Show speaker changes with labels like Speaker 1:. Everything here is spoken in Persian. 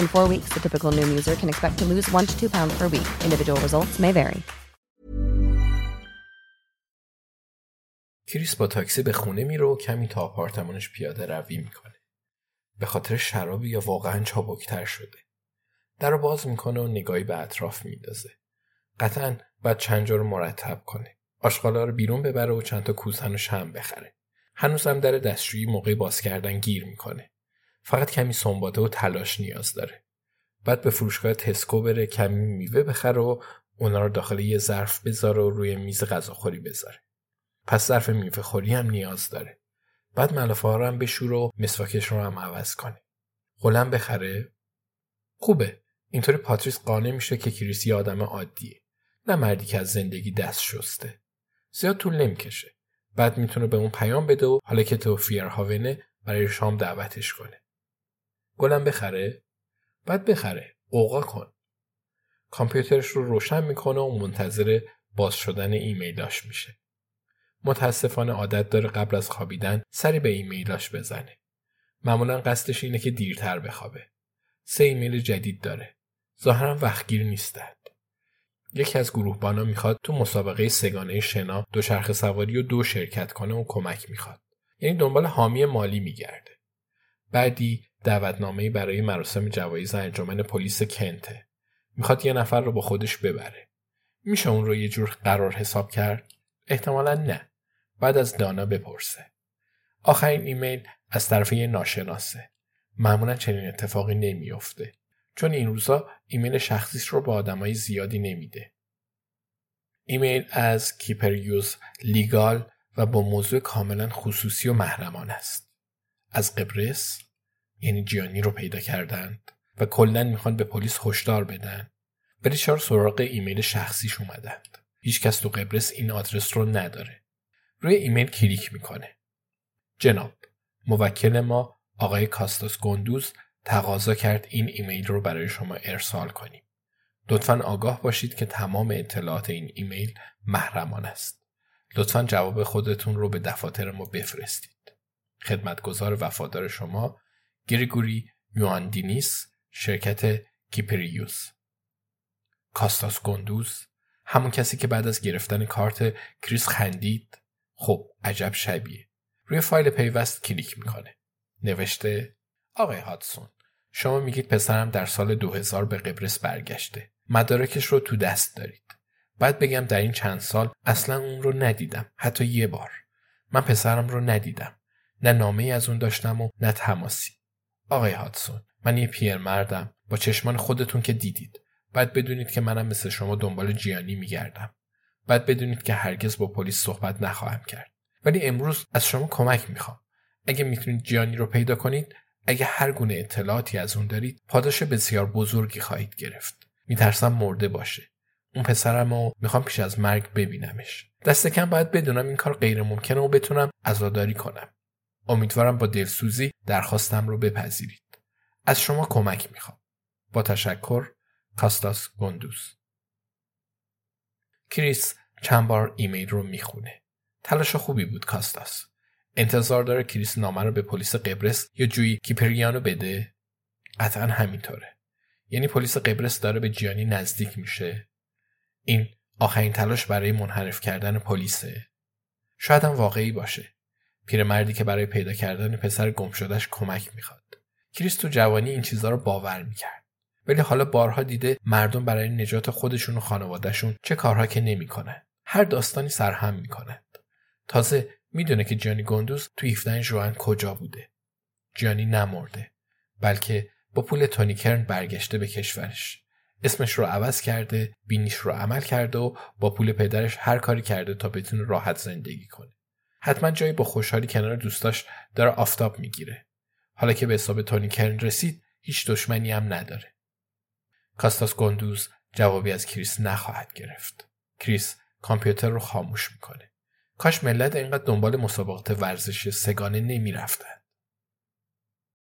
Speaker 1: In four weeks, the typical Noom user can expect to lose one to two pounds per week. Individual results may vary.
Speaker 2: کریس با تاکسی به خونه میره و کمی تا آپارتمانش پیاده روی می‌کنه. به خاطر شرابی یا واقعا چابکتر شده. در رو باز می‌کنه و نگاهی به اطراف میندازه. قطعا باید چند جا رو مرتب کنه. آشغالا رو بیرون ببره و چند تا کوزن و شم بخره. هنوزم در دستشویی موقع باز کردن گیر می‌کنه. فقط کمی سنباده و تلاش نیاز داره. بعد به فروشگاه تسکو بره کمی میوه بخره و اونا رو داخل یه ظرف بذاره و روی میز غذاخوری بذاره. پس ظرف میوه خوری هم نیاز داره. بعد ملافه ها رو هم بشور و مسواکش رو هم عوض کنه. قلم بخره؟ خوبه. اینطوری پاتریس قانع میشه که کریس یه آدم عادیه. نه مردی که از زندگی دست شسته. زیاد طول نمی‌کشه. بعد می‌تونه به اون پیام بده و حالا که تو فیرهاونه برای شام دعوتش کنه. گلم بخره؟ بعد بخره. قوقا کن. کامپیوترش رو روشن می‌کنه و منتظر باز شدن ایمیلاش میشه. متاسفانه عادت داره قبل از خوابیدن سری به ایمیلاش بزنه. معمولا قصدش اینه که دیرتر بخوابه. سه ایمیل جدید داره. ظاهرا وقتگیر نیستند. یکی از گروهبانا می‌خواد تو مسابقه سگانه شنا دوچرخه سواری و دو شرکت کنه و کمک می‌خواد. یعنی دنبال حامی مالی میگرده. بعدی دعوتنامه‌ای برای مراسم جوایز انجمن پلیس کنته. می‌خواد یه نفر رو با خودش ببره. میشه اون رو یه جور قرار حساب کرد؟ احتمالا نه. باید از دانا بپرسه. آخرین ایمیل از طرف یه ناشناسه. معمولا چنین اتفاقی نمیافته. چون این روزا ایمیل شخصیش رو با آدمای زیادی نمیده. ایمیل از کیپریوز لیگال و با موضوع کاملا خصوصی و محرمان است. از قبرس یعنی جیانی رو پیدا کردند و کلا می‌خوان به پلیس هشدار بدن. ولی چرا سراغ ایمیل شخصیش اومدند. هیچکس تو قبرس این آدرس رو نداره. روی ایمیل کلیک می‌کنه. جناب موکل ما آقای کاستاس گندوز تقاضا کرد این ایمیل رو برای شما ارسال کنیم. لطفا آگاه باشید که تمام اطلاعات این ایمیل محرمان است. لطفا جواب خودتون رو به دفاتر ما بفرستید. خدمتگزار وفادار شما گریگوری یواندینیس شرکت کیپریوس. کاستاس گندوز همون کسی که بعد از گرفتن کارت کریس خندید. خب عجب شبیه. روی فایل پیوست کلیک می‌کنه. نوشته آقای هاتسون شما میگید پسرم در سال 2000 به قبرس برگشته. مدارکش رو تو دست دارید. بعد بگم در این چند سال اصلا اون رو ندیدم. حتی یه بار. من پسرم رو ندیدم. نه نامه از اون داشتم و نه تماسی. آقای هاتسون من یه پیر مردم با چشمان خودتون که دیدید. بعد بدونید که منم مثل شما دنبال جیانی میگردم. بعد بدونید که هرگز با پلیس صحبت نخواهم کرد. ولی امروز از شما کمک می‌خوام. اگه می‌تونید جیانی رو پیدا کنید اگه هر گونه اطلاعاتی از اون دارید پاداش بسیار بزرگی خواهید گرفت. میترسم مرده باشه. اون پسرم رو می‌خوام پیش از مرگ ببینمش. دست کم باید بدونم این کار غیر ممکنه و بتونم عزاداری کنم. امیدوارم با دلسوزی درخواستم رو بپذیرید از شما کمک می‌خوام با تشکر کاستاس گندوز کریس چند بار ایمیل رو می‌خونه. تلاش خوبی بود کاستاس. انتظار داره کریس نامه رو به پلیس قبرس یا جویی کیپریانو بده؟ قطعا همینطوره. یعنی پلیس قبرس داره به جیانی نزدیک میشه. این آخرین تلاش برای منحرف کردن پلیسه. شاید هم واقعی باشه. پیرمردی که برای پیدا کردن پسر گم شدهش کمک می‌خواد. کریس تو جوانی این چیزها رو باور می‌کرد. ولی حالا بارها دیده مردم برای نجات خودشون و خانوادهشون چه کارها که نمی‌کنن. هر داستانی سرهم می‌کنند. تازه می‌دونه که جانی گندوز تو 17 جوان کجا بوده. جانی نمرده بلکه با پول تونی کرن برگشته به کشورش. اسمش رو عوض کرده، بینیش رو عمل کرده و با پول پدرش هر کاری کرده تا بتونه راحت زندگی کنه. حتما جایی با خوشحالی کنار دوستاش داره آفتاب می‌گیره. حالا که به حساب تونی کرن رسید هیچ دشمنی هم نداره. کاستاس گندوز جوابی از کریس نخواهد گرفت. کریس کامپیوتر رو خاموش می‌کنه. کاش ملت اینقدر دنبال مسابقات ورزشی سگانه نمی‌رفتن.